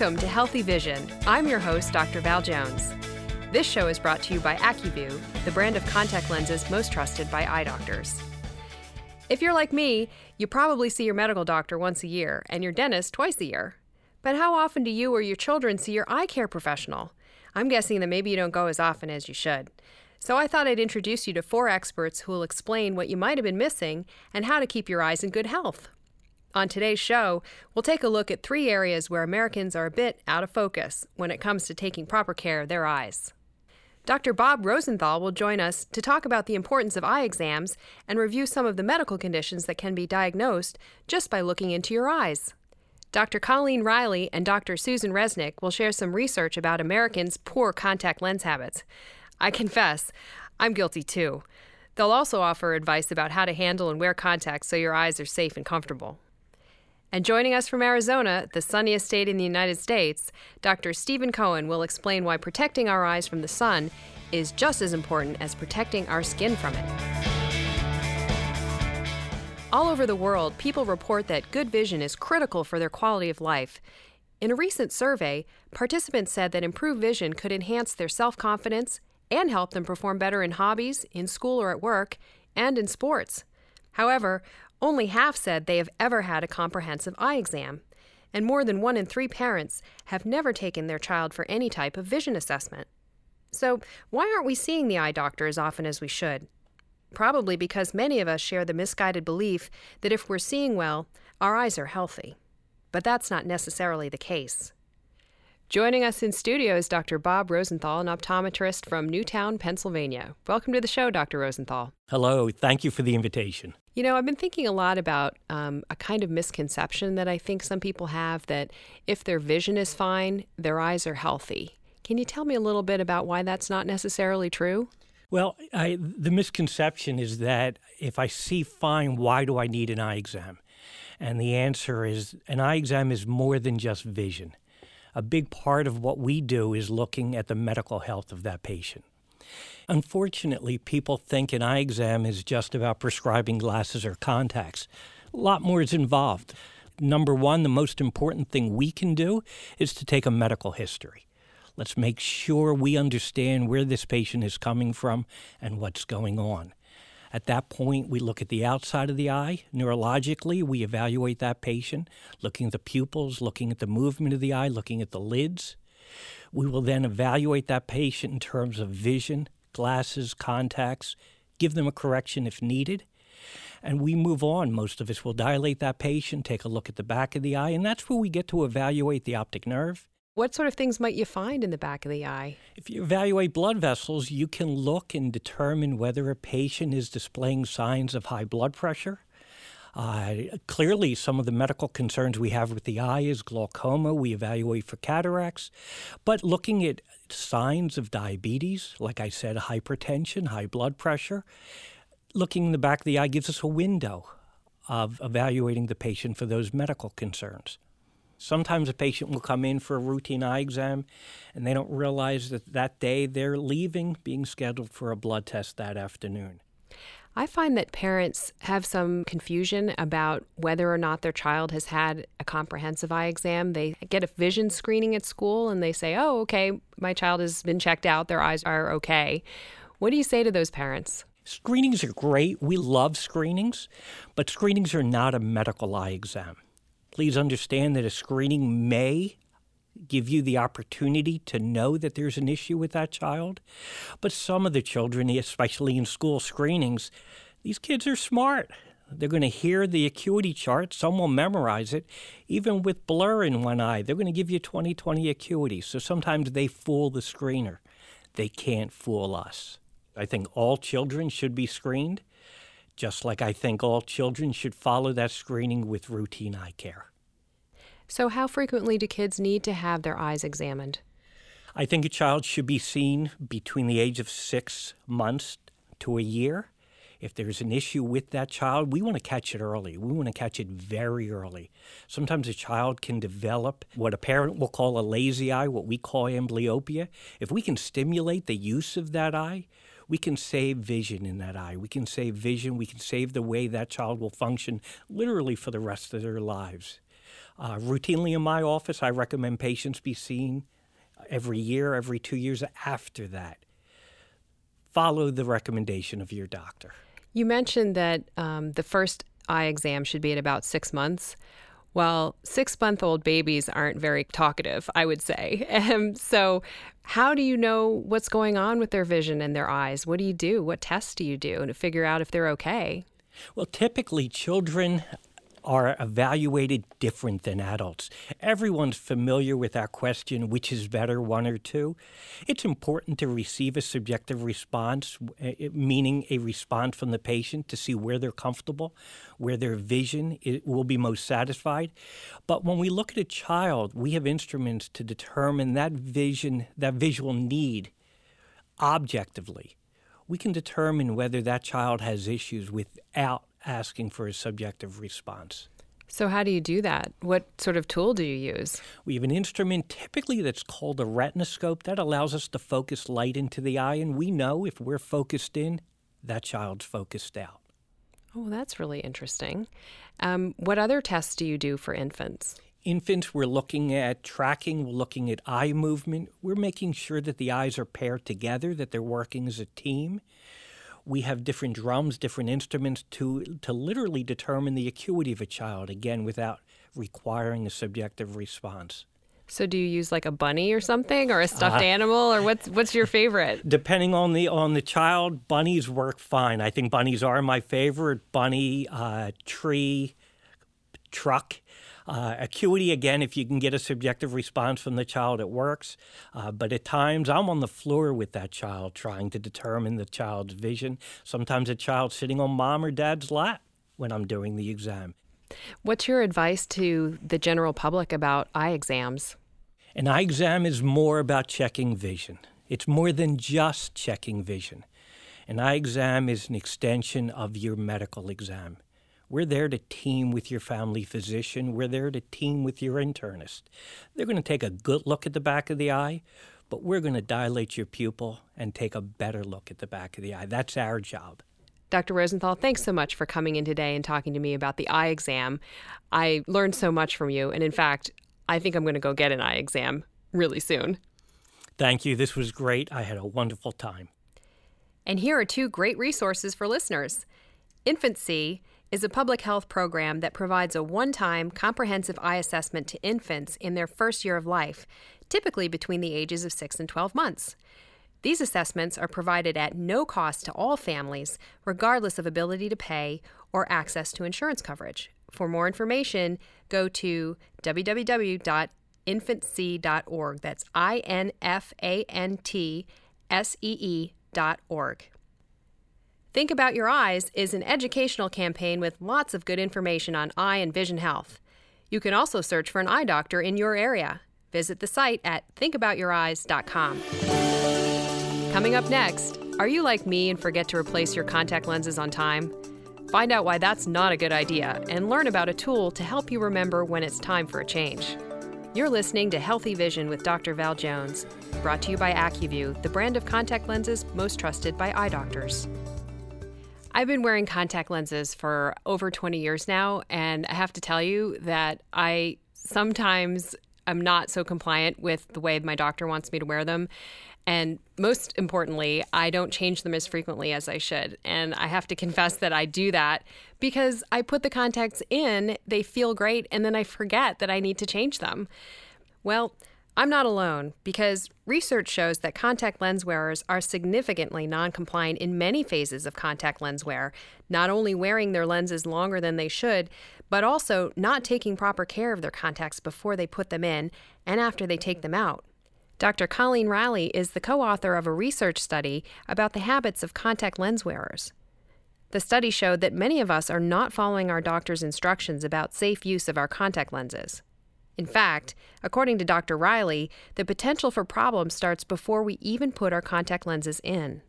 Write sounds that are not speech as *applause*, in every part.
Welcome to Healthy Vision. I'm your host, Dr. Val Jones. This show is brought to you by Acuvue, the brand of contact lenses most trusted by eye doctors. If you're like me, you probably see your medical doctor once a year and your dentist twice a year. But how often do you or your children see your eye care professional? I'm guessing that maybe you don't go as often as you should. So I thought I'd introduce you to four experts who will explain what you might have been missing and how to keep your eyes in good health. On today's show, we'll take a look at three areas where Americans are a bit out of focus when it comes to taking proper care of their eyes. Dr. Bob Rosenthal will join us to talk about the importance of eye exams and review some of the medical conditions that can be diagnosed just by looking into your eyes. Dr. Colleen Riley and Dr. Susan Resnick will share some research about Americans' poor contact lens habits. I confess, I'm guilty too. They'll also offer advice about how to handle and wear contacts so your eyes are safe and comfortable. And joining us from Arizona, the sunniest state in the United States, Dr. Stephen Cohen will explain why protecting our eyes from the sun is just as important as protecting our skin from it. All over the world, people report that good vision is critical for their quality of life. In a recent survey, participants said that improved vision could enhance their self confidence and help them perform better in hobbies, in school or at work, and in sports. However, only half said they have ever had a comprehensive eye exam, and more than one in three parents have never taken their child for any type of vision assessment. So, why aren't we seeing the eye doctor as often as we should? Probably because many of us share the misguided belief that if we're seeing well, our eyes are healthy. But that's not necessarily the case. Joining us in studio is Dr. Bob Rosenthal, an optometrist from Newtown, Pennsylvania. Welcome to the show, Dr. Rosenthal. Hello, thank you for the invitation. You know, I've been thinking a lot about um, a kind of misconception that I think some people have that if their vision is fine, their eyes are healthy. Can you tell me a little bit about why that's not necessarily true? Well, I, the misconception is that if I see fine, why do I need an eye exam? And the answer is an eye exam is more than just vision a big part of what we do is looking at the medical health of that patient. Unfortunately, people think an eye exam is just about prescribing glasses or contacts. A lot more is involved. Number one, the most important thing we can do is to take a medical history. Let's make sure we understand where this patient is coming from and what's going on. At that point, we look at the outside of the eye. Neurologically, we evaluate that patient, looking at the pupils, looking at the movement of the eye, looking at the lids. We will then evaluate that patient in terms of vision, glasses, contacts, give them a correction if needed. And we move on. Most of us will dilate that patient, take a look at the back of the eye, and that's where we get to evaluate the optic nerve what sort of things might you find in the back of the eye? If you evaluate blood vessels, you can look and determine whether a patient is displaying signs of high blood pressure. Uh, clearly, some of the medical concerns we have with the eye is glaucoma. We evaluate for cataracts. But looking at signs of diabetes, like I said, hypertension, high blood pressure, looking in the back of the eye gives us a window of evaluating the patient for those medical concerns. Sometimes a patient will come in for a routine eye exam and they don't realize that that day they're leaving, being scheduled for a blood test that afternoon. I find that parents have some confusion about whether or not their child has had a comprehensive eye exam. They get a vision screening at school and they say, oh, okay, my child has been checked out, their eyes are okay. What do you say to those parents? Screenings are great. We love screenings, but screenings are not a medical eye exam. Please understand that a screening may give you the opportunity to know that there's an issue with that child. But some of the children, especially in school screenings, these kids are smart. They're going to hear the acuity chart. Some will memorize it. Even with blur in one eye, they're going to give you 20 20 acuity. So sometimes they fool the screener. They can't fool us. I think all children should be screened just like I think all children should follow that screening with routine eye care. So, how frequently do kids need to have their eyes examined? I think a child should be seen between the age of six months to a year. If there's an issue with that child, we want to catch it early. We want to catch it very early. Sometimes a child can develop what a parent will call a lazy eye, what we call amblyopia. If we can stimulate the use of that eye, we can save vision in that eye. We can save vision. We can save the way that child will function literally for the rest of their lives. Uh, routinely in my office, I recommend patients be seen every year, every two years after that. Follow the recommendation of your doctor. You mentioned that um, the first eye exam should be at about six months. Well, six month old babies aren't very talkative, I would say. *laughs* Um, so, how do you know what's going on with their vision and their eyes? What do you do? What tests do you do to figure out if they're okay? Well, typically, children are evaluated different than adults. Everyone's familiar with our question, which is better, one or two? It's important to receive a subjective response, eh, eh, meaning a response from the patient to see where they're comfortable, where their vision will be most satisfied. But when we look at a child, we have instruments to determine that vision, that visual need objectively. We can determine whether that child has issues without asking for a subjective response. So, how do you do that? What sort of tool do you use? We have an instrument typically that's called a retinoscope that allows us to focus light into the eye, and we know if we're focused in, that child's focused out. Oh, that's really interesting. Um, what other tests do you do for infants? Infants, we're looking at tracking, we're looking at eye movement, we're making sure that the eyes are paired together, that they're working as a team we have different drums, different instruments to to literally determine the acuity of a child again without requiring a subjective response. So do you use like a bunny or something or a *laughs* stuffed uh, animal or what's what's your favorite? Depending on the on the child, bunnies work fine. I think bunnies are my favorite. Bunny, uh, tree, truck. Uh, acuity, again, if you can get a subjective response from the child, it works. Uh, but at times, I'm on the floor with that child trying to determine the child's vision. Sometimes a child sitting on mom or dad's lap when I'm doing the exam. What's your advice to the general public about eye exams? An eye exam is more about checking vision. It's more than just checking vision. An eye exam is an extension of your medical exam. We're there to team with your family physician. We're there to team with your internist. They're going to take a good look at the back of the eye, but we're going to dilate your pupil and take a better look at the back of the eye. That's our job. Dr. Rosenthal, thanks so much for coming in today and talking to me about the eye exam. I learned so much from you, and in fact, I think I'm going to go get an eye exam really soon. Thank you. This was great. I had a wonderful time. And here are two great resources for listeners. InfantSEE is a public health program that provides a one time comprehensive eye assessment to infants in their first year of life, typically between the ages of 6 and 12 months. These assessments are provided at no cost to all families, regardless of ability to pay or access to insurance coverage. For more information, go to www.infantsee.org. That's I N F A N T S E E dot org. Think About Your Eyes is an educational campaign with lots of good information on eye and vision health. You can also search for an eye doctor in your area. Visit the site at thinkaboutyoureyes.com. Coming up next, are you like me and forget to replace your contact lenses on time? Find out why that's not a good idea and learn about a tool to help you remember when it's time for a change. You're listening to Healthy Vision with Dr. Val Jones, brought to you by Acuvue, the brand of contact lenses most trusted by eye doctors. I've been wearing contact lenses for over 20 years now, and I have to tell you that I sometimes am not so compliant with the way my doctor wants me to wear them. And most importantly, I don't change them as frequently as I should. And I have to confess that I do that because I put the contacts in, they feel great, and then I forget that I need to change them. Well, I'm not alone because research shows that contact lens wearers are significantly non compliant in many phases of contact lens wear, not only wearing their lenses longer than they should, but also not taking proper care of their contacts before they put them in and after they take them out. Dr. Colleen Riley is the co author of a research study about the habits of contact lens wearers. The study showed that many of us are not following our doctor's instructions about safe use of our contact lenses. In fact, according to Dr. Riley, the potential for problems starts before we even put our contact lenses in.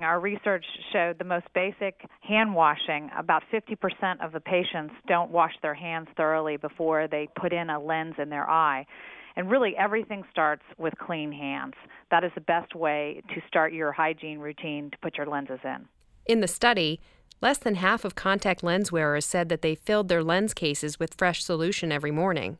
Our research showed the most basic hand washing. About 50% of the patients don't wash their hands thoroughly before they put in a lens in their eye. And really, everything starts with clean hands. That is the best way to start your hygiene routine to put your lenses in. In the study, Less than half of contact lens wearers said that they filled their lens cases with fresh solution every morning.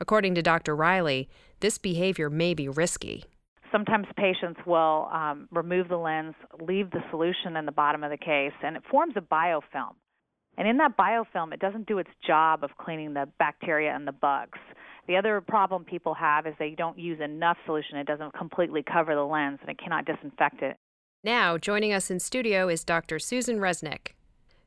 According to Dr. Riley, this behavior may be risky. Sometimes patients will um, remove the lens, leave the solution in the bottom of the case, and it forms a biofilm. And in that biofilm, it doesn't do its job of cleaning the bacteria and the bugs. The other problem people have is they don't use enough solution. It doesn't completely cover the lens and it cannot disinfect it. Now, joining us in studio is Dr. Susan Resnick.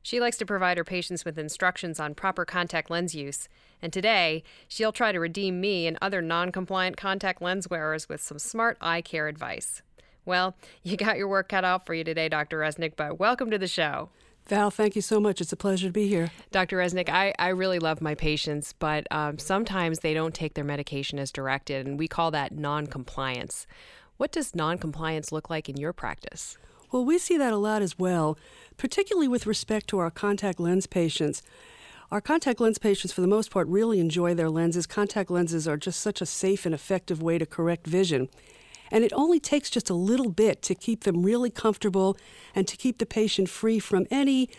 She likes to provide her patients with instructions on proper contact lens use, and today she'll try to redeem me and other non compliant contact lens wearers with some smart eye care advice. Well, *laughs* you got your work cut out for you today, Dr. Resnick, but welcome to the show. Val, thank you so much. It's a pleasure to be here. Dr. Resnick, I, I really love my patients, but um, sometimes they don't take their medication as directed, and we call that non compliance. What does non compliance look like in your practice? Well, we see that a lot as well, particularly with respect to our contact lens patients. Our contact lens patients, for the most part, really enjoy their lenses. Contact lenses are just such a safe and effective way to correct vision. And it only takes just a little bit to keep them really comfortable and to keep the patient free from any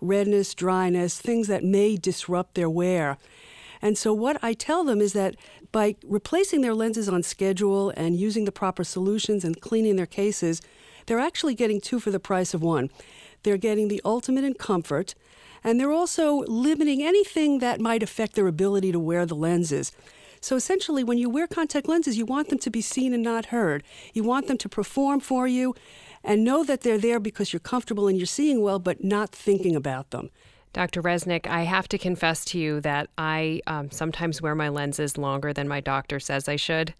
redness, dryness, things that may disrupt their wear. And so, what I tell them is that by replacing their lenses on schedule and using the proper solutions and cleaning their cases, they're actually getting two for the price of one. They're getting the ultimate in comfort, and they're also limiting anything that might affect their ability to wear the lenses. So essentially, when you wear contact lenses, you want them to be seen and not heard. You want them to perform for you and know that they're there because you're comfortable and you're seeing well, but not thinking about them. Dr. Resnick, I have to confess to you that I um, sometimes wear my lenses longer than my doctor says I should.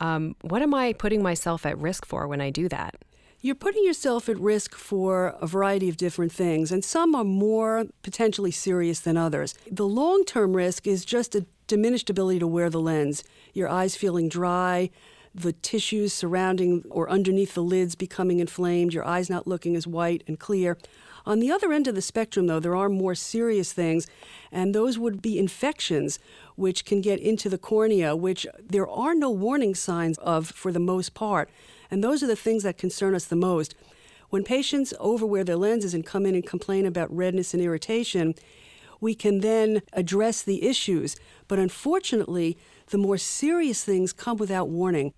Um, what am I putting myself at risk for when I do that? You're putting yourself at risk for a variety of different things, and some are more potentially serious than others. The long term risk is just a diminished ability to wear the lens, your eyes feeling dry, the tissues surrounding or underneath the lids becoming inflamed, your eyes not looking as white and clear. On the other end of the spectrum, though, there are more serious things, and those would be infections, which can get into the cornea, which there are no warning signs of for the most part. And those are the things that concern us the most. When patients overwear their lenses and come in and complain about redness and irritation, we can then address the issues. But unfortunately, the more serious things come without warning.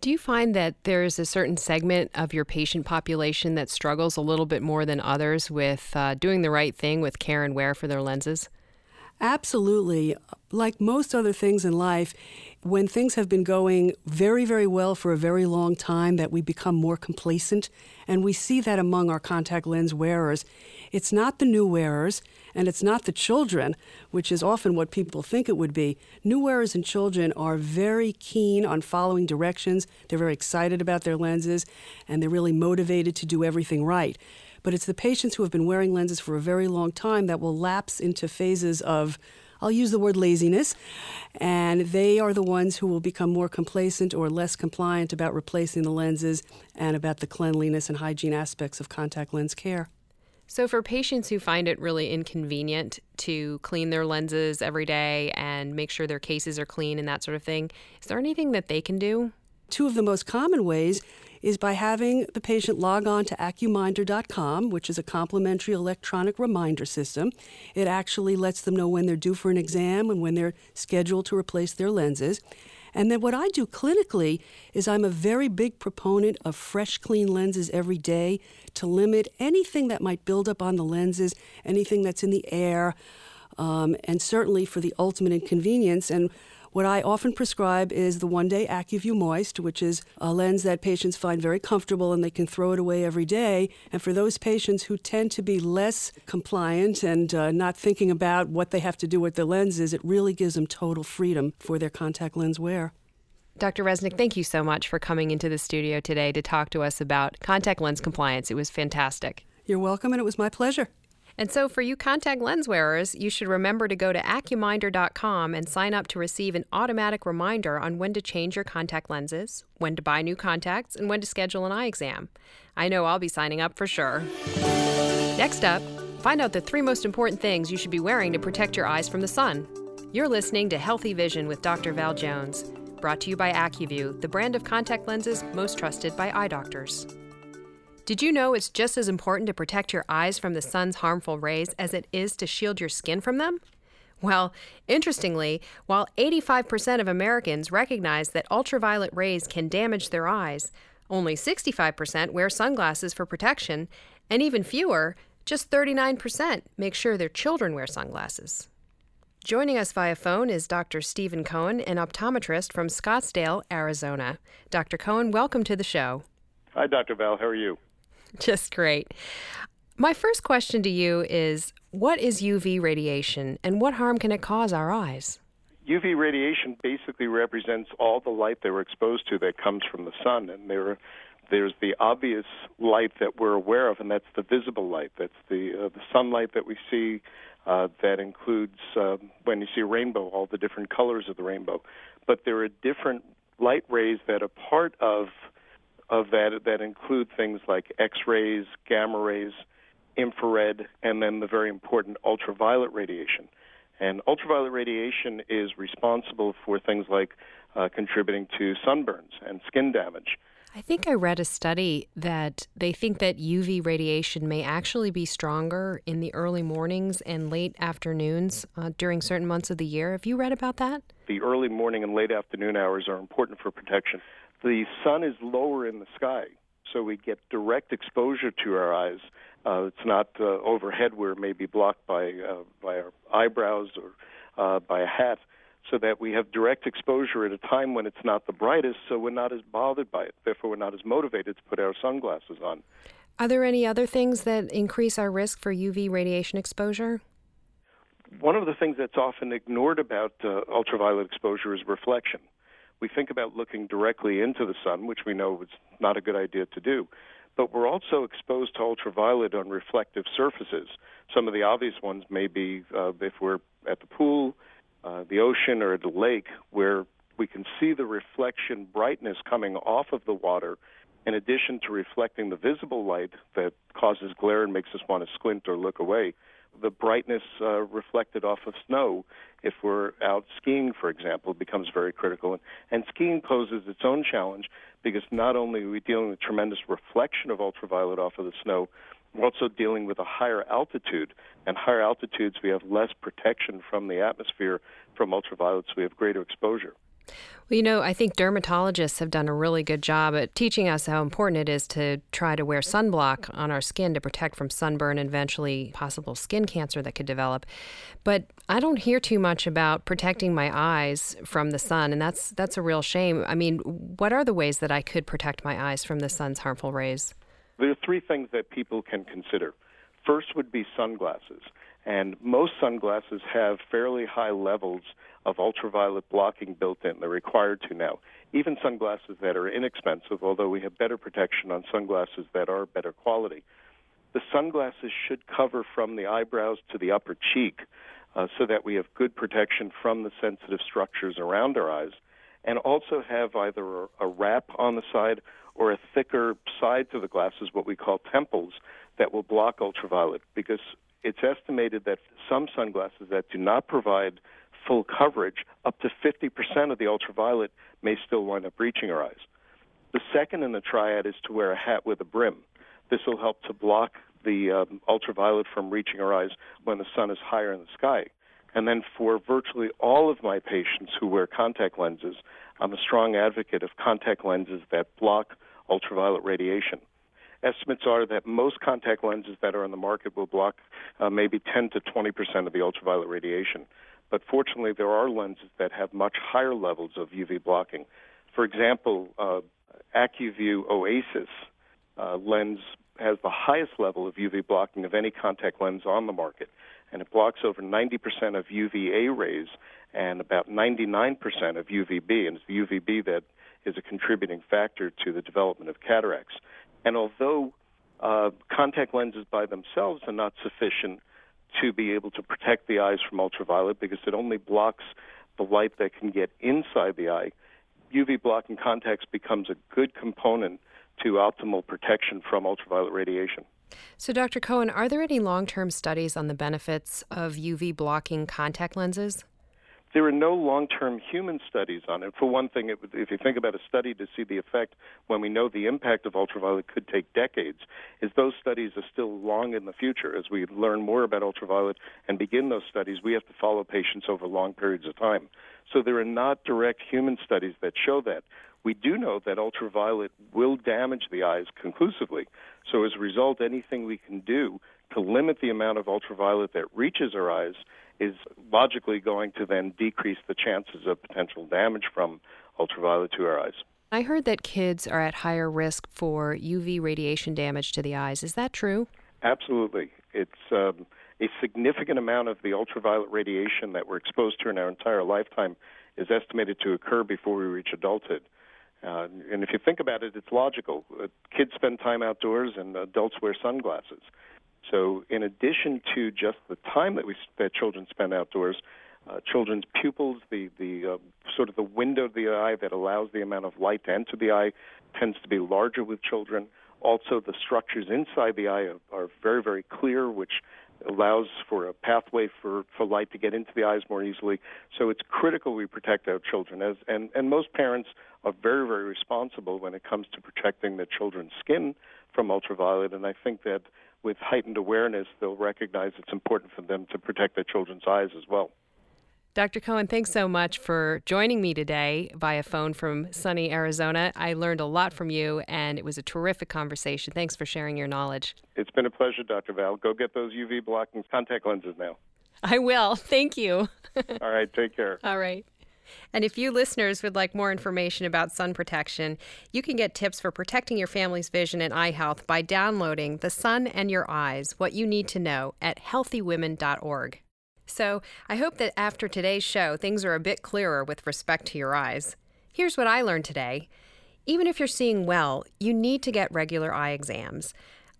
Do you find that there's a certain segment of your patient population that struggles a little bit more than others with uh, doing the right thing with care and wear for their lenses? Absolutely. Like most other things in life, when things have been going very, very well for a very long time, that we become more complacent. And we see that among our contact lens wearers. It's not the new wearers, and it's not the children, which is often what people think it would be. New wearers and children are very keen on following directions. They're very excited about their lenses, and they're really motivated to do everything right but it's the patients who have been wearing lenses for a very long time that will lapse into phases of I'll use the word laziness, and they are the ones who will become more complacent or less compliant about replacing the lenses and about the cleanliness and hygiene aspects of contact lens care. So, for patients who find it really inconvenient to clean their lenses every day and make sure their cases are clean and that sort of thing, is there anything that they can do? Two of the most common ways is by having the patient log on to Acuminder.com, which is a complimentary electronic reminder system. It actually lets them know when they're due for an exam and when they're scheduled to replace their lenses. And then what I do clinically is I'm a very big proponent of fresh, clean lenses every day to limit anything that might build up on the lenses, anything that's in the air, um, and certainly for the ultimate inconvenience. And what I often prescribe is the one day Acuvue Moist, which is a lens that patients find very comfortable and they can throw it away every day. And for those patients who tend to be less compliant and uh, not thinking about what they have to do with their lenses, it really gives them total freedom for their contact lens wear. Dr. Resnick, thank you so much for coming into the studio today to talk to us about contact lens compliance. It was fantastic. You're welcome, and it was my pleasure. And so, for you contact lens wearers, you should remember to go to Acuminder.com and sign up to receive an automatic reminder on when to change your contact lenses, when to buy new contacts, and when to schedule an eye exam. I know I'll be signing up for sure. Next up, find out the three most important things you should be wearing to protect your eyes from the sun. You're listening to Healthy Vision with Dr. Val Jones, brought to you by Acuvue, the brand of contact lenses most trusted by eye doctors. Did you know it's just as important to protect your eyes from the sun's harmful rays as it is to shield your skin from them? Well, interestingly, while 85% of Americans recognize that ultraviolet rays can damage their eyes, only 65% wear sunglasses for protection, and even fewer, just 39%, make sure their children wear sunglasses. Joining us via phone is Dr. Stephen Cohen, an optometrist from Scottsdale, Arizona. Dr. Cohen, welcome to the show. Hi, Dr. Val. How are you? *laughs* Just great. My first question to you is what is UV radiation and what harm can it cause our eyes? UV radiation basically represents all the light that we're exposed to that comes from the sun, and there, there's the obvious light that we're aware of, and that's the visible light. That's the uh, the sunlight that we see uh, that includes uh, when you see a rainbow, all the different colors of the rainbow. But there are different light rays that are part of of that that include things like X-rays, gamma rays, infrared, and then the very important ultraviolet radiation. And ultraviolet radiation is responsible for things like uh, contributing to sunburns and skin damage. I think I read a study that they think that UV radiation may actually be stronger in the early mornings and late afternoons uh, during certain months of the year. Have you read about that? The early morning and late afternoon hours are important for protection. The sun is lower in the sky, so we get direct exposure to our eyes. Uh, it's not uh, overhead where it may be blocked by uh, by our eyebrows or uh, by a hat so that we have direct exposure at a time when it's not the brightest, so we're not as bothered by it. Therefore, we're not as motivated to put our sunglasses on. Are there any other things that increase our risk for UV radiation exposure? One of the things that's often ignored about uh, ultraviolet exposure is reflection. We think about looking directly into the sun, which we know is not a good idea to do, but we're also exposed to ultraviolet on reflective surfaces. Some of the obvious ones may be uh, if we're at the pool, uh, the ocean or the lake where we can see the reflection brightness coming off of the water in addition to reflecting the visible light that causes glare and makes us want to squint or look away the brightness uh, reflected off of snow if we're out skiing for example becomes very critical and, and skiing poses its own challenge because not only are we dealing with tremendous reflection of ultraviolet off of the snow we're also dealing with a higher altitude, and higher altitudes we have less protection from the atmosphere from ultraviolet, so we have greater exposure. Well, you know, I think dermatologists have done a really good job at teaching us how important it is to try to wear sunblock on our skin to protect from sunburn and eventually possible skin cancer that could develop. But I don't hear too much about protecting my eyes from the sun, and that's that's a real shame. I mean, what are the ways that I could protect my eyes from the sun's harmful rays? There are three things that people can consider. First would be sunglasses, and most sunglasses have fairly high levels of ultraviolet blocking built in. They're required to now. Even sunglasses that are inexpensive, although we have better protection on sunglasses that are better quality. The sunglasses should cover from the eyebrows to the upper cheek uh, so that we have good protection from the sensitive structures around our eyes, and also have either a, a wrap on the side or a thicker side to the glasses, what we call temples, that will block ultraviolet because it's estimated that some sunglasses that do not provide full coverage, up to 50% of the ultraviolet may still wind up reaching our eyes. The second in the triad is to wear a hat with a brim. This will help to block the um, ultraviolet from reaching our eyes when the sun is higher in the sky. And then for virtually all of my patients who wear contact lenses, I'm a strong advocate of contact lenses that block ultraviolet radiation. Estimates are that most contact lenses that are on the market will block uh, maybe 10 to 20 percent of the ultraviolet radiation. But fortunately, there are lenses that have much higher levels of UV blocking. For example, uh, Acuvue Oasys uh, lens has the highest level of UV blocking of any contact lens on the market, and it blocks over 90% of UVA rays and about 99% of UVB, and it's the UVB that is a contributing factor to the development of cataracts. And although uh, contact lenses by themselves are not sufficient to be able to protect the eyes from ultraviolet because it only blocks the light that can get inside the eye, UV blocking contacts becomes a good component to optimal protection from ultraviolet radiation. So, Dr. Cohen, are there any long term studies on the benefits of UV blocking contact lenses? There are no long-term human studies on it. For one thing, it, if you think about a study to see the effect when we know the impact of ultraviolet could take decades, is those studies are still long in the future. As we learn more about ultraviolet and begin those studies, we have to follow patients over long periods of time. So there are not direct human studies that show that. We do know that ultraviolet will damage the eyes conclusively. So as a result, anything we can do to limit the amount of ultraviolet that reaches our eyes is logically going to then decrease the chances of potential damage from ultraviolet to our eyes. I heard that kids are at higher risk for UV radiation damage to the eyes. Is that true? Absolutely. It's um, a significant amount of the ultraviolet radiation that we're exposed to in our entire lifetime is estimated to occur before we reach adulthood. Uh, and if you think about it, it's logical. Uh, kids spend time outdoors, and adults wear sunglasses. So, in addition to just the time that we that children spend outdoors, uh, children's pupils, the the uh, sort of the window of the eye that allows the amount of light to enter the eye, tends to be larger with children. Also, the structures inside the eye are, are very very clear, which allows for a pathway for, for light to get into the eyes more easily. So it's critical we protect our children. As and, and most parents are very, very responsible when it comes to protecting their children's skin from ultraviolet. And I think that with heightened awareness, they'll recognize it's important for them to protect their children's eyes as well. Dr. Cohen, thanks so much for joining me today via phone from sunny Arizona. I learned a lot from you, and it was a terrific conversation. Thanks for sharing your knowledge. It's been a pleasure, Dr. Val. Go get those UV blocking contact lenses now. I will. *laughs* Thank you. *laughs* All right. Take care. All right. And if you listeners would like more information about sun protection, you can get tips for protecting your family's vision and eye health by downloading The Sun and Your Eyes What You Need to Know at healthywomen.org. So I hope that after today's show, things are a bit clearer with respect to your eyes. Here's what I learned today. Even if you're seeing well, you need to get regular eye exams.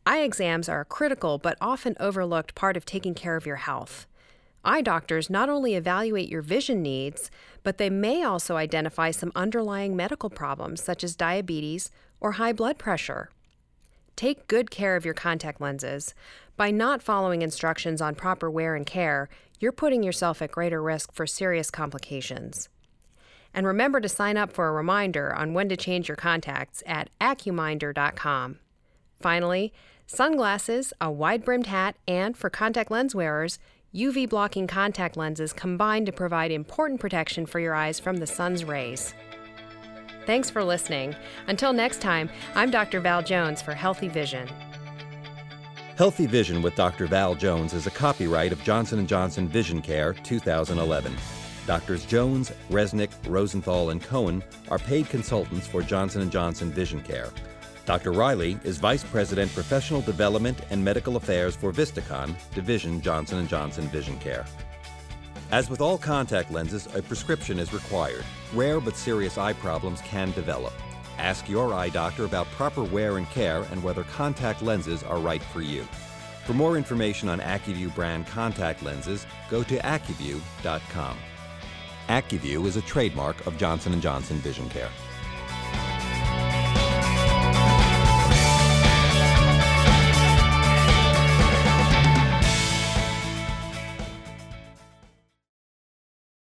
Eye exams are a critical but often overlooked part of taking care of your health. Eye doctors not only evaluate your vision needs, but they may also identify some underlying medical problems such as diabetes or high blood pressure. Take good care of your contact lenses. By not following instructions on proper wear and care, you're putting yourself at greater risk for serious complications. And remember to sign up for a reminder on when to change your contacts at Acuminder.com. Finally, sunglasses, a wide brimmed hat, and for contact lens wearers, UV blocking contact lenses combine to provide important protection for your eyes from the sun's rays. Thanks for listening. Until next time, I'm Dr. Val Jones for Healthy Vision. Healthy Vision with Dr. Val Jones is a copyright of Johnson & Johnson Vision Care 2011. Doctors Jones, Resnick, Rosenthal, and Cohen are paid consultants for Johnson & Johnson Vision Care. Dr. Riley is Vice President Professional Development and Medical Affairs for Vistakon, Division Johnson & Johnson Vision Care. As with all contact lenses, a prescription is required. Rare but serious eye problems can develop. Ask your eye doctor about proper wear and care and whether contact lenses are right for you. For more information on Acuvue brand contact lenses, go to Acuvue.com. Acuvue is a trademark of Johnson & Johnson Vision Care.